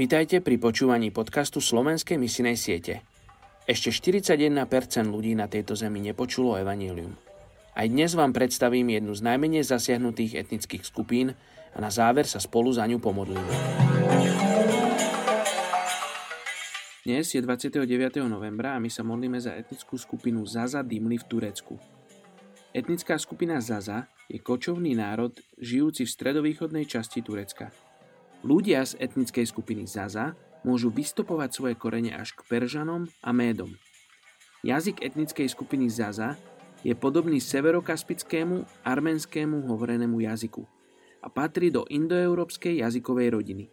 Vítajte pri počúvaní podcastu Slovenskej misinej siete. Ešte 41% ľudí na tejto zemi nepočulo evanílium. Aj dnes vám predstavím jednu z najmenej zasiahnutých etnických skupín a na záver sa spolu za ňu pomodlíme. Dnes je 29. novembra a my sa modlíme za etnickú skupinu Zaza Dimli v Turecku. Etnická skupina Zaza je kočovný národ žijúci v stredovýchodnej časti Turecka. Ľudia z etnickej skupiny Zaza môžu vystopovať svoje korene až k Peržanom a Médom. Jazyk etnickej skupiny Zaza je podobný severokaspickému arménskému hovorenému jazyku a patrí do indoeurópskej jazykovej rodiny.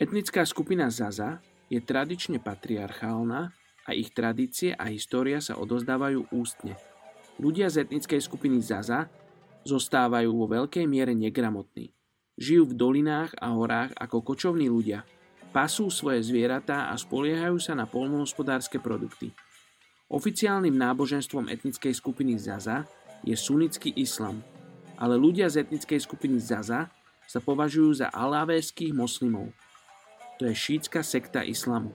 Etnická skupina Zaza je tradične patriarchálna a ich tradície a história sa odozdávajú ústne. Ľudia z etnickej skupiny Zaza zostávajú vo veľkej miere negramotní. Žijú v dolinách a horách ako kočovní ľudia. Pasú svoje zvieratá a spoliehajú sa na polnohospodárske produkty. Oficiálnym náboženstvom etnickej skupiny Zaza je sunnický islam, ale ľudia z etnickej skupiny Zaza sa považujú za alávéských moslimov. To je šítska sekta islamu,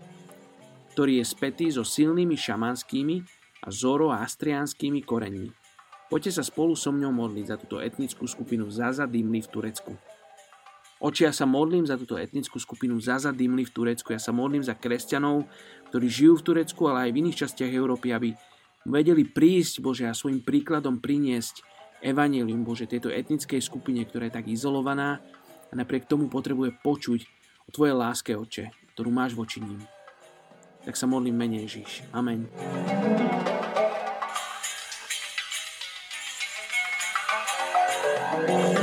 ktorý je spätý so silnými šamanskými a zoroastrianskými koreňmi. Poďte sa spolu so mňou modliť za túto etnickú skupinu Zaza Dimli v Turecku. Oči, ja sa modlím za túto etnickú skupinu Zaza Dimli v Turecku. Ja sa modlím za kresťanov, ktorí žijú v Turecku, ale aj v iných častiach Európy, aby vedeli prísť, Bože, a svojim príkladom priniesť evanelium, Bože, tejto etnickej skupine, ktorá je tak izolovaná a napriek tomu potrebuje počuť o Tvojej láske, Oče, ktorú máš voči ním. Tak sa modlím menej Ježiš. Amen. you